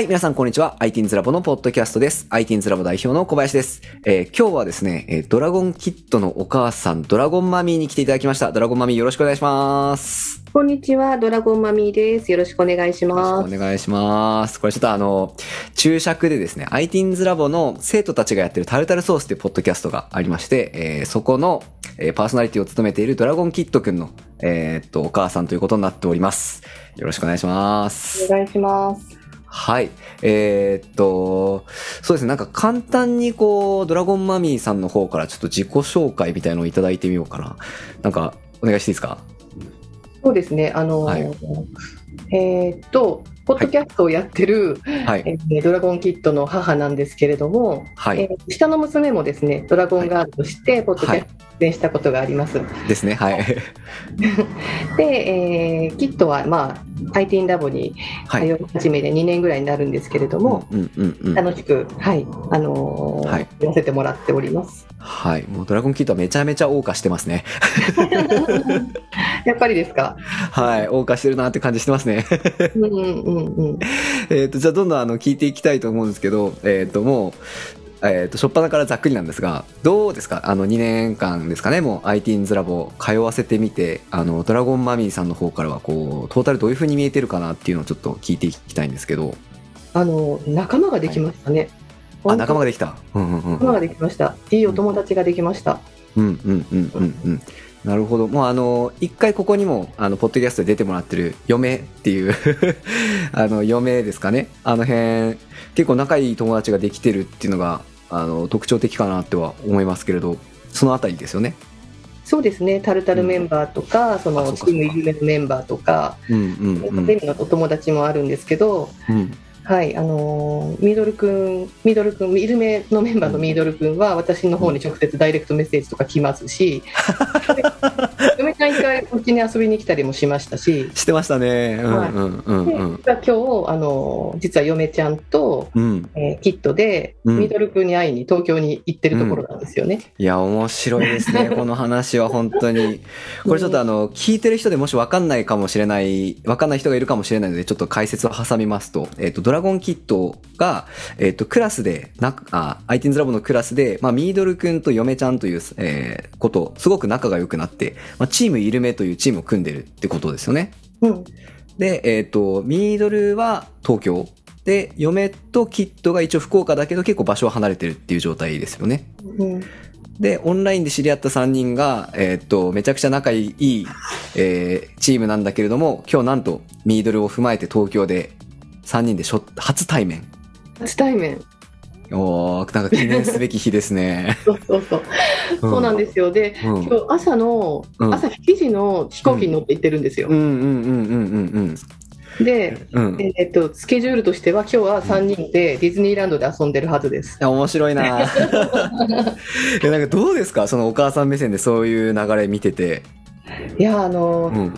はい、皆さんこんにちは。ITINS ラボのポッドキャストです。ITINS ラボ代表の小林です。えー今日はですね、えードラゴンキットのお母さん、ドラゴンマミーに来ていただきました。ドラゴンマミーよろしくお願いします。こんにちは、ドラゴンマミーです。よろしくお願いしよろます。しくお願いします。これちょっとあの、注釈でですね、ITINS ラボの生徒たちがやってるタルタルソースっていうポッドキャストがありまして、えーそこの、えーパーソナリティを務めているドラゴンキットくんの、えーっと、お母さんということになっております。よろしくお願いします。お願いします。はい。えーっと、そうですね。なんか簡単にこう、ドラゴンマミーさんの方からちょっと自己紹介みたいのをいただいてみようかな。なんか、お願いしていいですか？そうですね、あの、はいえーっと、ポッドキャストをやってる、はい。えードラゴンキットの母なんですけれども、はい。えー下の娘もですね、ドラゴンガールとして、ポッドキャストに出演したことがあります。ですね。はい。で、えーキットは、まあ、IT ラボに通はい。い始めて2年ぐらいになるんですけれども。楽しく、はい、あのーはいやらせてもらっております。はい。もうドラゴンキットはめちゃめちゃ謳歌してますね。やっぱりですか？はい。謳歌してるなって感じしてますね。うんうんうんうん。えっと、じゃあどんどんあの、聞いていきたいと思うんですけど、えっと、もう、えっと、初っ端からざっくりなんですが、どうですか？あの、2年間ですかね、もう ITINS ラボ通わせてみて、あの、ドラゴンマミーさんの方からは、こう、トータルどういう風に見えてるかなっていうのをちょっと聞いていきたいんですけど、あの仲間ができましたね。あ、仲間がでできた。うんうんうん。仲間ができました。いいお友達ができました。うんうんうんうんうん。なるほど。もうあの、一回ここにも、あの、ポッドキャストで出てもらってる、嫁っていう、あの、嫁ですかね。あの辺、結構仲いい友達ができてるっていうのが、あの、特徴的かなっては思いますけれど、そのあたりですよね。そうですね。タルタルメンバーとか、うかそうかチーム夢のメンバーとか、うんうんうん。お友達もあるんですけど、うんはい、あのーミドル君、ミドル君、イルメのメンバーのミドル君は私の方に直接ダイレクトメッセージとか来ますし、嫁ちゃん一回うちに遊びに来たりもしましたし、してましたね。うんはいうんうんでうん。今日、あのー実は嫁ちゃんと、うん。えーキットで、うんミドル君に会いに東京に行ってるところなんですよね。いや、面白いですね。この話は本当に。これちょっとあの、聞いてる人でもしわかんないかもしれない、わかんない人がいるかもしれないので、ちょっと解説を挟みますと、えっ、と、ドラゴンキットが、えっ、と、クラスで、な、あ、ITINS ラボのクラスで、まあ、ミードル君と嫁ちゃんという、えー、こと、すごく仲が良くなって、まあ、チームイルメというチームを組んでるってことですよね。うん、で、えっ、と、ミードルは東京。で、嫁とキットが一応福岡だけど結構場所は離れてるっていう状態ですよね。うんで、オンラインで知り合った3人が、えーっと、めちゃくちゃ仲いい、えーチームなんだけれども、今日なんと、ミードルを踏まえて東京で3人で初初対面。初対面。おー、なんか記念すべき日ですね。そうそうそう。そうなんですよ。で、うん今日朝の、うん朝7時の飛行機に乗って行ってるんですよ。うんうんうんうんで、うんうん。うん。いえっと、スケジュールとしては今日は3人でディズニーランドで遊んでるはずです。や、面白いな え、なんかどうですか？そのお母さん目線でそういう流れ見てて。いや、あの、うん。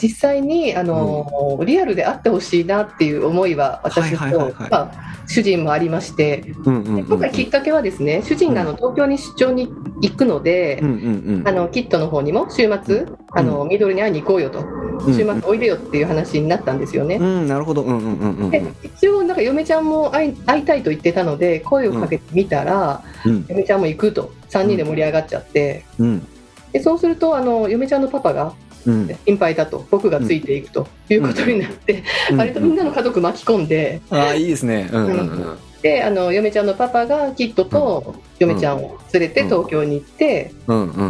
実際に、あの、リアルで会ってほしいなっていう思いは私と、まあ、主人もありまして、うんうんうん。今回きっかけはですね、主人があの東京に出張に行くので、うんうんあのキットの方にも週末、あのミドルに会いに行こうよと、うん。週末おいでよっていう話になったんですよね。うん、なるほど。うんうんうんうんで一応、なんか嫁ちゃんも会い会いたいと言ってたので、声をかけてみたら、うん。嫁ちゃんも行くと、3人で盛り上がっちゃって、うん。でそうするとあの、嫁ちゃんのパパがうん。心配だと、僕がついていくと。いうことになって、割とみんなの家族巻き込んで、ああ、いいですね。うん。であの嫁ちゃんのパパがキットと嫁ちゃんを連れて東京に行って。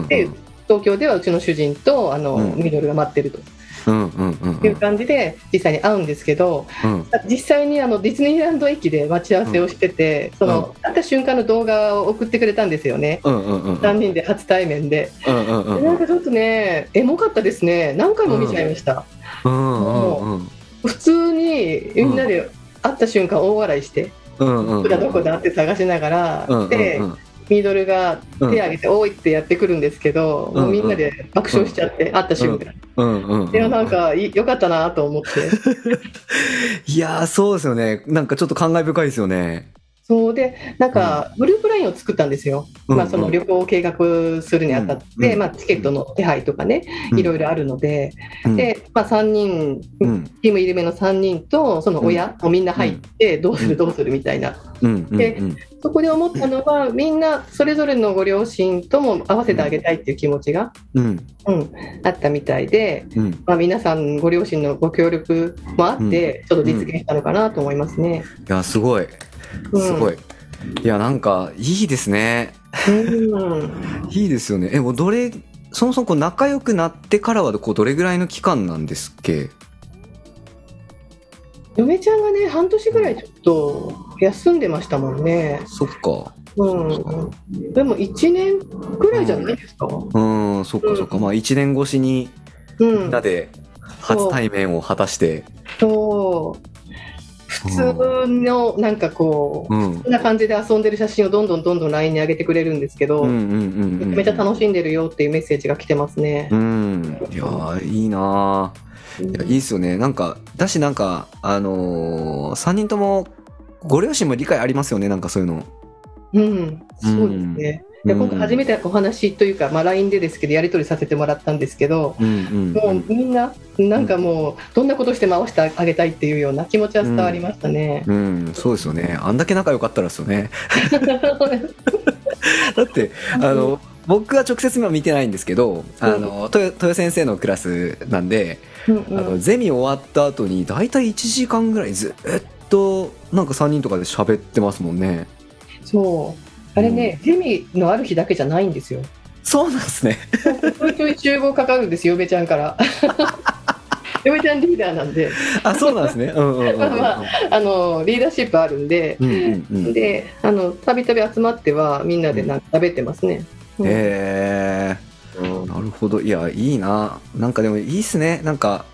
で東京ではうちの主人とあの、うん。ミドルが待ってるとうんうんうんいう感じで実際に会うんですけど、うん。実際にあのディズニーランド駅で待ち合わせをしてて、その会った瞬間の動画を送ってくれたんですよね。うんうんうん。3人で初対面で、うんうんうんでなんかちょっとねエモかったですね何回も見ちゃいました、うんうんうん。普通にみんなで会った瞬間大笑いして、うんうんうん。どこだどこだって探しながら、うんうんうん。でミドルが手を挙げて「おい!」ってやってくるんですけど、うんもうみんなで爆笑しちゃって、会った瞬間。いやなんかいよかったなと思って いやー、そうですよね。なんかちょっと感慨深いですよね。そうでなんかグループラインを作ったんですよ、うんまあ、その旅行を計画するにあたって、うんまあ、チケットの手配とかね、いろいろあるので、うん。で、まあ、3人、うん。チーム入り目の3人とその親もみんな入って、どうするどうするみたいな、でそこで思ったのは、みんなそれぞれのご両親とも合わせてあげたいっていう気持ちが、うん。うん、あったみたいで、うん。まあ、皆さんご両親のご協力もあって、ちょっと実現したのかなと思いますね。いやすごいうん。すごい、いやなんかいいですね。うん。いいですよね。えもうどれそもそもこう仲良くなってからはこうどれぐらいの期間なんですっけ？嫁ちゃんがね半年ぐらいちょっと休んでましたもんね。そっか。うん、でも1年ぐらいじゃないですか？うんそっかそっか、まあ1年越しにうん。みんな、で初対面を果たして。そう普通のなんかこう、うん。こんな感じで遊んでる写真をどんどんどんどん LINE に上げてくれるんですけど、めちゃめちゃ楽しんでるよっていうメッセージが来てますね。う。ん。いやーいいなー。いやいいですよね。なんかだしなんかあのー、3人ともご両親も理解ありますよねなんかそういうの。うん、そうですね。でうん今回初めてお話というか、まあ、LINE でですけどやり取りさせてもらったんですけど、うんうんもうみんななんかもうどんなことして回してあげたいっていうような気持ちは伝わりましたね。うん、そうですよね。あんだけ仲良かったらですよね。だって、あの、僕は直接今見てないんですけど、あの、豊豊先生のクラスなんで、うんあの、うんゼミ終わった後に、だいたい1時間ぐらいずっと、なんか3人とかで喋ってますもんね。そうあれね、ゼミのある日だけじゃないんですよ。そうなんですね。ちょいちょい集合かかるんですよ、嫁ちゃんから。嫁ちゃんリーダーなんで、あ、そうなんですね。うんうんうんうん。まあまあのリーダーシップあるんで、うんうんうん。で、あのたびたび集まってはみんなでなんか喋ってますね。うんへえー。なるほど。いや、いいな。なんかでもいいっすね。なんか、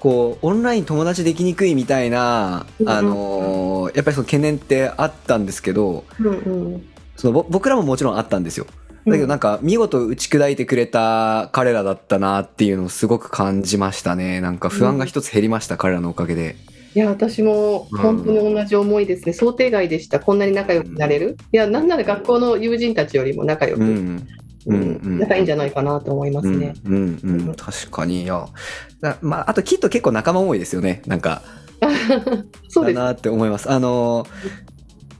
こう、オンライン友達できにくいみたいな、うんあのーやっぱりその懸念ってあったんですけど、うんうんそのぼ僕らももちろんあったんですよ。だけどなんか見事打ち砕いてくれた彼らだったなっていうのをすごく感じましたね。なんか不安が一つ減りました、彼らのおかげで。いや私も本当に同じ思いですね、想定外でした、こんなに仲良くなれる、いや、なんなら学校の友人たちよりも仲良く、ううん。ん。うんうん。仲いいんじゃないかなと思いますうんね。うん。うん、確かにいやだまああときっと結構仲間多いですよね。なんか。そうです。だなって思います。あの、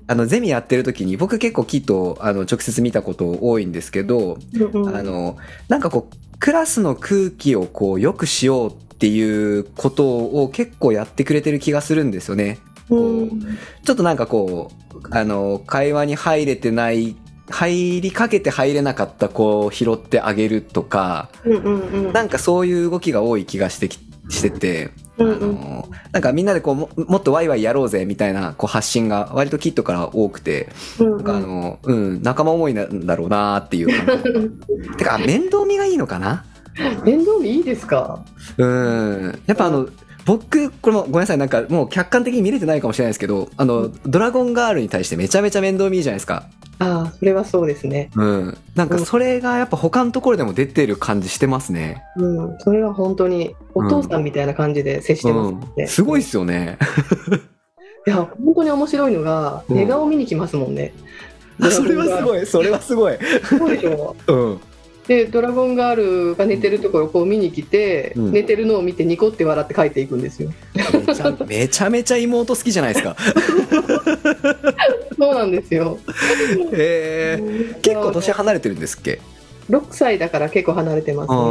あの、ゼミやってる時に、僕結構キット、あの、直接見たこと多いんですけど、うんうん。あの、なんかこう、クラスの空気をこう、良くしようっていうことを結構やってくれてる気がするんですよね。うん。ちょっとなんかこう、あの、会話に入れてない、入りかけて入れなかった子を拾ってあげるとか、うんうんうん。なんかそういう動きが多い気がしてき、してて、あうんうんのなんかみんなでこうももっとワイワイやろうぜみたいなこう発信が割とキットから多くて、うんなんかあの、うん、仲間思いなんだろうなっていう感じ。てか、面倒見がいいのかな？面倒見いいですか？うん。やっぱあの、僕、これもごめんなさい、なんかもう客観的に見れてないかもしれないですけど、あの、ドラゴンガールに対してめちゃめちゃ面倒見いいじゃないですか。ああそれはそうですねうん。なんかそれがやっぱ他のところでも出てる感じしてますね。うんそれは本当にお父さんみたいな感じで接してますね、うん。すごいっすよね。いや本当に面白いのがうん寝顔見に来ますもんね、それはすごい、それはすごい。そうでしょうん。でドラゴンガールが寝てるところをこう見に来て、うん。寝てるのを見てニコって笑って帰っていくんですよ。めちゃめちゃめちゃ妹好きじゃないですか。そうなんですよ。へえ。結構年離れてるんですっけ？6歳だから結構離れてますあねあ、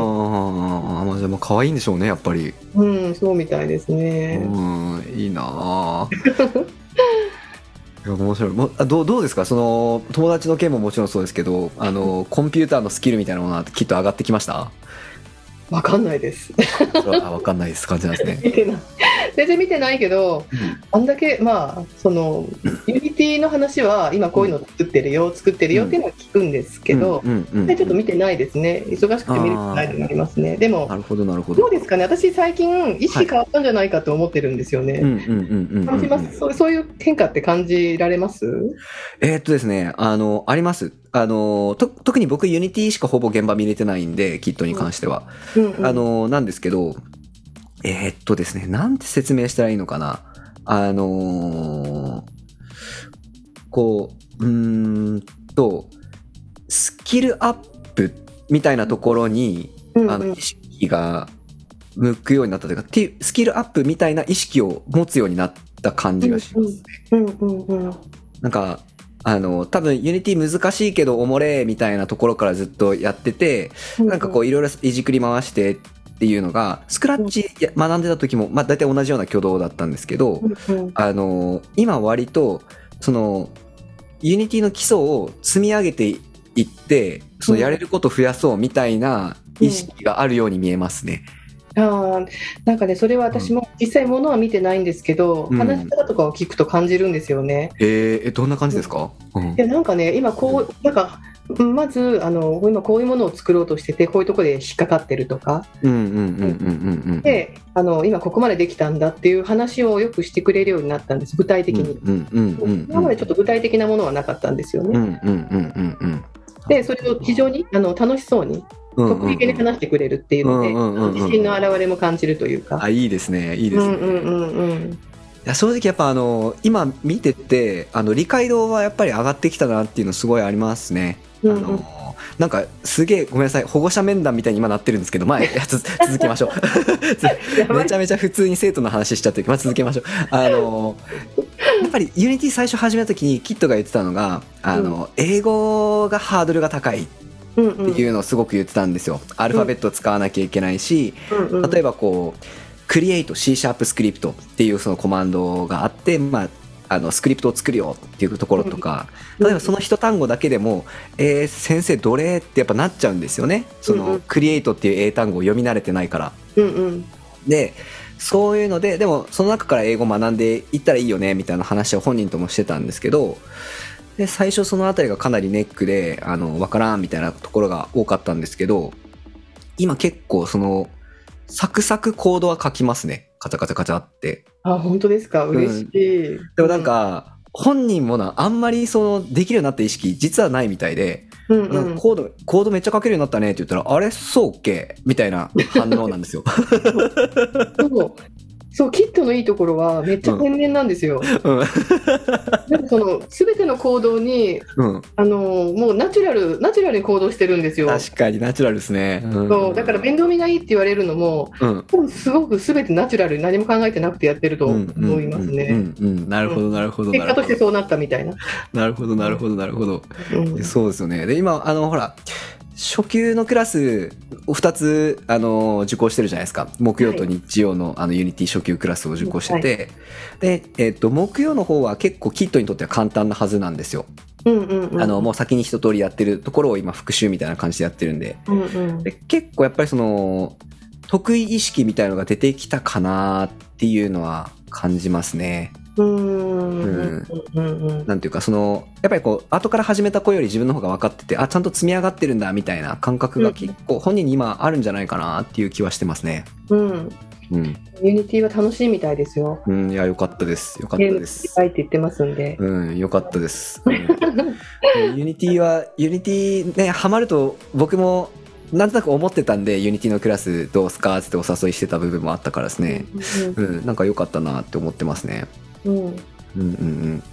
まあじゃあもう可愛いんでしょうね、やっぱり。うんそうみたいですうね、ん、いいな面白い。もあどうどうですか？その友達の件ももちろんそうですけどあのコンピューターのスキルみたいなものはきっと上がってきました？わかんないです。それはあ分かんないです。感じなんですね、見てない。全然見てないけどあんだけまあそのユニティの話は今こういうの作ってるよ作ってるよっていうのは聞くんですけど、ちょっと見てないですね。忙しくて見ることないのりますね。でもなるほどなるほど。どうですかね？私最近意識変わったんじゃないかと思ってるんですよね、うんうんうんうん。感じます？そうそういう変化って感じられます？えーっとですねあのありますあのと特に僕ユニティしかほぼ現場見れてないんでキットに関しては、うん。うんあの、なんですけど、えーっとですね、なんて説明したらいいのかな。あのーこう、うーんと、スキルアップみたいなところに、うんあの、意識が向くようになったというか、っていうスキルアップみたいな意識を持つようになった感じがしますね。うんうんうん。なんか、あの、多分、ユニティ難しいけどおもれみたいなところからずっとやってて、うんなんかこういろいろいじくり回してっていうのが、スクラッチや学んでた時も、まあ大体同じような挙動だったんですけど、うんうん。あの、今割と、その、ユニティの基礎を積み上げていって、そのやれること増やそうみたいな意識があるように見えますね。あーなんかねそれは私も実際ものは見てないんですけど、うん話し方とかを聞くと感じるんですよね。えー、え、どんな感じですか？うんいやなんかね今こうなんかうんまずあの今こういうものを作ろうとしててこういうところで引っかかってるとかうんうんうんうんうんうん。であの今ここまでできたんだっていう話をよくしてくれるようになったんです具体的に。今までちょっと具体的なものはなかったんですよね。うんうんうんうんうん。でそれを非常にあの楽しそうにうん得意げに話してくれるっていうので、うんうんうんうん。自信の表れも感じるというか。あ、いいですね。いいですね。うんうんうんうん。いや正直やっぱあの今見ててあの理解度はやっぱり上がってきたなっていうのすごいありますね。うんうん。あのなんかすげえごめんなさい。保護者面談みたいに今なってるんですけどまあいやつ続きましょう。めちゃめちゃ普通に生徒の話しちゃってるまあ続けましょう。あのやっぱりユニティ最初始めた時にキットが言ってたのがあの、英語がハードルが高い。っうんうんていうのをすごく言ってたんですよ。アルファベットを使わなきゃいけないし、例えばこう、クリエイト C シャープスクリプトっていうそのコマンドがあって、まあ、あのスクリプトを作るよっていうところとか、うん例えばその一単語だけでも、えー先生どれってやっぱなっちゃうんですよね。そのクリエイトっていう英単語を読み慣れてないから。うんうん。で、そういうので、でもその中から英語学んでいったらいいよねみたいな話を本人ともしてたんですけど、で最初そのあたりがかなりネックで、あの、わからんみたいなところが多かったんですけど、今結構その、サクサクコードは書きますね。カチャカチャカチャって。あ本当ですか？嬉しい、でもなんか、本人もな、あんまりその、できるようになった意識、実はないみたいで、うんうん。コード、コードめっちゃ書けるようになったねって言ったら、あれ？そうっけ？みたいな反応なんですよ。そうそうキットのいいところはめっちゃ天然なんですよ、うん。でもその全ての行動にうん。あのもうナチュラルナチュラルに行動してるんですよ確かにナチュラルですね。うんそうだから面倒見がいいって言われるのもうん。すごく全てナチュラルに何も考えてなくてやってると思いますうんねうんうん。なるほど、なるほど。結果としてそうなったみたいな、なるほど、なるほど、なるほど。うんそうですよね。で、今、あの、ほら、初級のクラスを2つ、あの、受講してるじゃないですか。木曜と日曜の、あの、ユニティ初級クラスを受講してて、で、えっ、と、木曜の方は結構キットにとっては簡単なはずなんですよ。うんうんうん、あの、もう先に一通りやってるところを今復習みたいな感じでやってるんで。うんうんで結構やっぱりその、得意意識みたいのが出てきたかなっていうのは感じますね。うんうんうんうんなんていうか、その、やっぱりこう、後から始めた子より自分の方が分かってて、あ、ちゃんと積み上がってるんだ、みたいな感覚が結構本人に今あるんじゃないかなっていう気はしてますね。うんうん。 Unityは楽しいみたいですよ。うん、いや、よかったです。よかったです。たいって言ってますんで。うん、よかったです。うん Unityは、 Unityね、ハマると僕も、なんとなく思ってたんで、 Unityのクラスどうすかってお誘いしてた部分もあったからですね。うん、なんか良かったなって思ってますね。うんうんうん。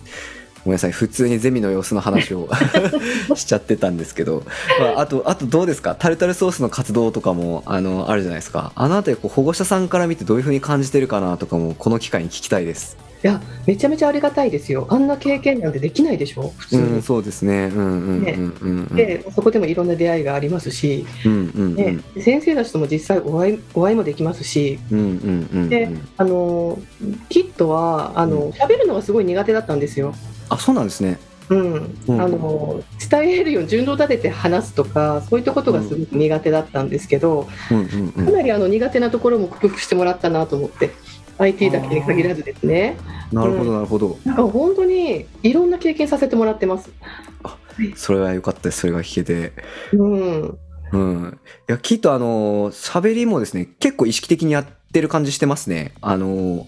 ごめんなさい、普通にゼミの様子の話を しちゃってたんですけど、まあ、あと、あとどうですか？タルタルソースの活動とかも、あの、あるじゃないですか。あのあたり、こう、保護者さんから見てどういう風に感じてるかなとかも、この機会に聞きたいです。いや、めちゃめちゃありがたいですよ。あんな経験なんてできないでしょ、普通に。うん、そうですね。うんうん。で、そこでもいろんな出会いがありますし、うんうん先生たちとも実際お会いお会いもできますし。であのキットはあうの喋るのがすごい苦手だったんですよ。あ、そうなんですね。うん、うんあの伝えるように順序立てて話すとかそういったことがすごく苦手だったんですけど、うんうんうん。かなりあの苦手なところも克服してもらったなと思って IT だけに限らずですねなるほどなるほど。なんか本当にいろんな経験させてもらってます。それは良かったです。それが聞けて。うんうん。いや、きっとあの、喋りもですね、結構意識的にやってる感じしてますね。あの、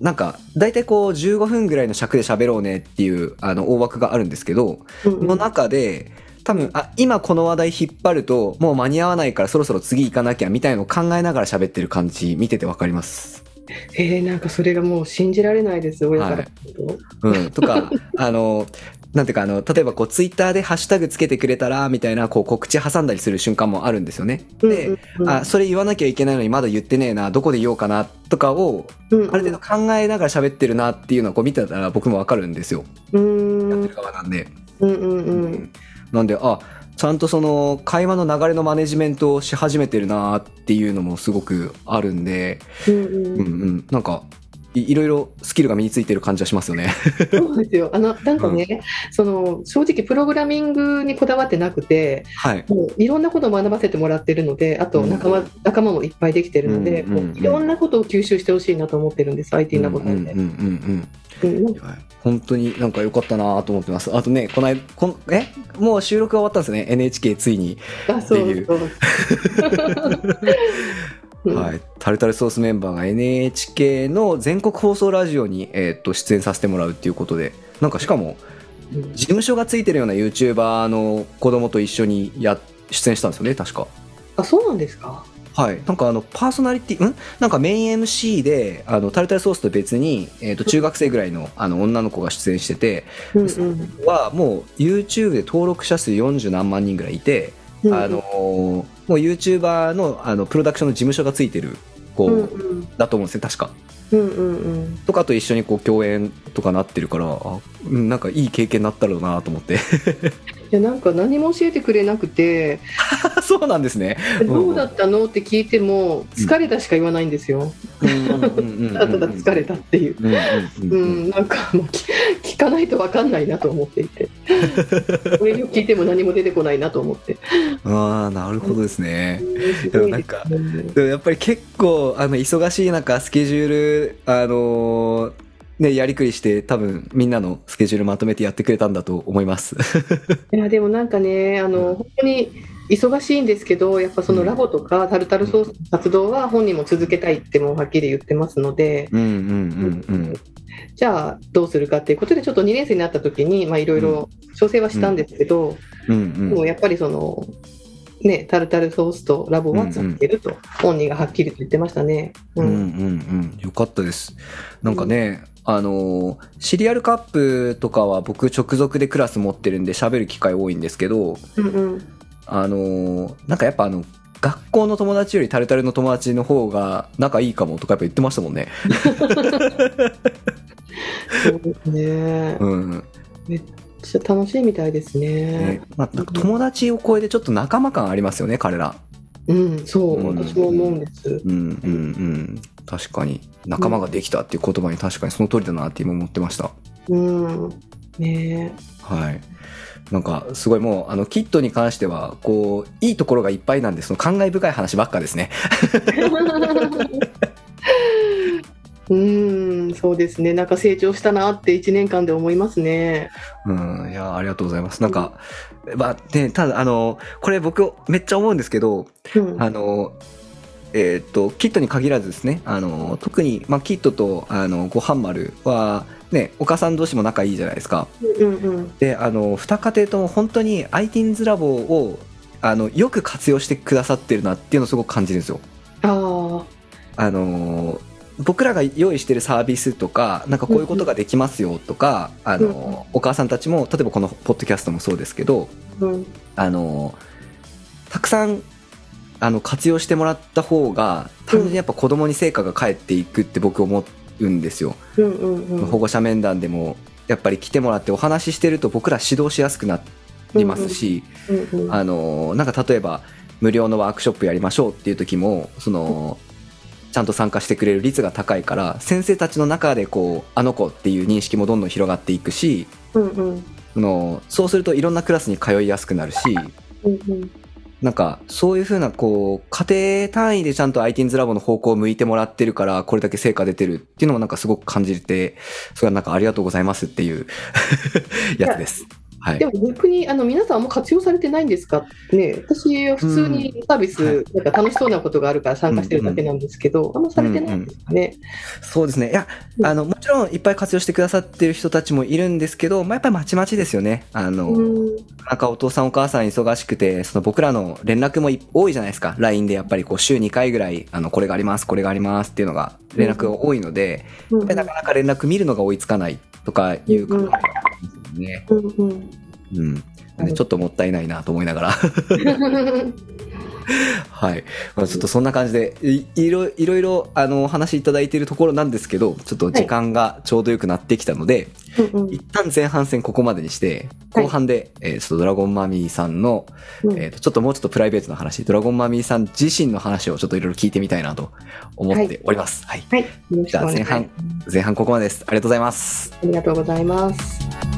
なんか、大体こう、15分ぐらいの尺で喋ろうねっていう、あの、大枠があるんですけど、うんの中で、多分、あ、今この話題引っ張ると、もう間に合わないからそろそろ次行かなきゃみたいのを考えながら喋ってる感じ、見ててわかります。えー、なんかそれがもう信じられないです親からすると、うん、とか、あの、なんていうか、あの、例えばこう、ツイッターでハッシュタグつけてくれたら、みたいな、こう、告知挟んだりする瞬間もあるんですよね。で、うんうんうんあ、それ言わなきゃいけないのにまだ言ってねえな、どこで言おうかな、とかを、うんうんある程度考えながら喋ってるなっていうのをこう見てたら僕もわかるんですよ。うーんやってる側なんで。うんうんうんなんで、あ、ちゃんとその会話の流れのマネジメントをし始めてるなっていうのもすごくあるんで、うんうん。うんうん、なんかい、いろいろスキルが身についてる感じはしますよね。そうですよあのなんかね、その正直プログラミングにこだわってなくてはい。もういろんなことを学ばせてもらってるのであと仲間,、仲間もいっぱいできてるので、うんうんうんいろんなことを吸収してほしいなと思ってるんです IT なことなんで、うんうんうんうんうんうん。本当になんか良かったなと思ってます。あとね、この間、こんえ？もう収録が終わったんですね。NHK ついに。あそうそううん はい。タルタルソースメンバーが NHK の全国放送ラジオに、えーっと出演させてもらうっていうことで、なんかしかも、うん事務所がついてるような YouTuber の子供と一緒にや出演したんですよね、確か。あそうなんですか？はい。なんかあの、パーソナリティ、ん？なんかメイン MC で、あの、タルタルソースと別に、えっ、と、中学生ぐらいの、あの、女の子が出演してて、うんうんは、もう、YouTube で登録者数40何万人ぐらいいて、うんあのーもう YouTuber の、あの、プロダクションの事務所がついてる子、うんうんだと思うんですね、確か。うんうんうんとかと一緒にこう共演とかなってるから、あうんなんかいい経験になったろうなと思って。いやなんか何も教えてくれなくて そうなんですね。「どうだったの?」って聞いても「疲れた」しか言わないんですよ。うんうんうんうんうんただ ただ疲れたっていう。うんうんううんん、なんかもうかないと分かんないなと思っていて これを聞いても何も出てこないなと思ってああ、なるほどですね。すごいでもなんかねでもやっぱり結構、あの、忙しい中、スケジュール、あのーね、やりくりして、多分、みんなのスケジュールまとめてやってくれたんだと思います。いやでもなんかねあの本当に忙しいんですけどやっぱそのラボとかタルタルソースの活動は本人も続けたいってもうはっきり言ってますので、うんうんうんうん。じゃあどうするかっていうことでちょっと2年生になった時にまあいろいろ調整はしたんですけど、うんうん。でもやっぱりそのねタルタルソースとラボは続けると本人がはっきりと言ってましたね。うんうんうん。よかったです。なんかね、あのーシリアルカップとかは僕直属でクラス持ってるんで喋る機会多いんですけど、うんうんあのーなんかやっぱあの、学校の友達よりタルタルの友達の方が仲いいかもとかやっぱ言ってましたもんね。そうですね。うん。めっちゃ楽しいみたいですねね。まあ、友達を超えてちょっと仲間感ありますよね、彼ら。うん、そう、うん私も思うんです。うんうんうん。確かに。仲間ができたっていう言葉に確かにその通りだなって今思ってました。うん。ねはい。なんか、すごいもう、あの、キットに関しては、こう、いいところがいっぱいなんで、その感慨深い話ばっかですね。え。うん、そうですね。なんか成長したなって1年間で思いますね。うん、いや、ありがとうございます。なんか、まあ、ね、ただ、あの、これ僕、めっちゃ思うんですけど、うん。あの、えっ、と、キットに限らずですね、あの、特に、まあ、キットと、あの、ごはん丸は、ね、お母さん同士も仲いいじゃないですか。うんうん。で、あの、二家庭とも本当に ITINS ラボを、あの、よく活用してくださってるなっていうのをすごく感じるんですよ。ああ。あの僕らが用意してるサービスとか、なんかこういうことができますよとか、あのお母さんたちも、例えばこのポッドキャストもそうですけど、うん。あのたくさん、あの、活用してもらった方が、単純にやっぱ子供に成果が返っていくって僕思うんですよ。うんうんうん。保護者面談でも、やっぱり来てもらってお話ししてると僕ら指導しやすくなりますし、うんうん。あのなんか例えば無料のワークショップやりましょうっていう時もそのちゃんと参加してくれる率が高いから先生たちの中でこうあの子っていう認識もどんどん広がっていくしうんうん。そのそうするといろんなクラスに通いやすくなるしうんうん。なんかそういうふうなこう家庭単位でちゃんと ITINS ラボの方向を向いてもらってるからこれだけ成果出てるっていうのもなんかすごく感じてそれはなんかありがとうございますっていう やつです。はいで。も逆にあの皆さんあんま活用されてないんですか？ね私は普通にサービス、なんか楽しそうなことがあるから参加してるだけなんですけど、あんまされてないんですかね？そうですね。いやう、んあの、もちろんいっぱい活用してくださってる人たちもいるんですけど、まあ、やっぱりまちまちですよね。あの、うんなんかお父さんお母さん忙しくて、その僕らの連絡もい多いじゃないですか。LINE でやっぱりこう週2回ぐらい、あの、これがあります、これがありますっていうのが連絡が多いので、うんやっぱりなかなか連絡見るのが追いつかないとかいう感じですね。うんうんうん。なんでちょっともったいないなと思いながら。はい。まあ、ちょっとそんな感じで、いいろいろいろ、あの、お話しいただいているところなんですけど、ちょっと時間がちょうどよくなってきたので、うんうん一旦前半戦ここまでにして、後半で、えーちょっとドラゴンマミーさんの、うんえっ、と、ちょっともうちょっとプライベートな話、ドラゴンマミーさん自身の話をちょっといろいろ聞いてみたいなと思っております。はい。はい、よろしくお願いじゃあ前半前半ここまでです。ありがとうございます。ありがとうございます。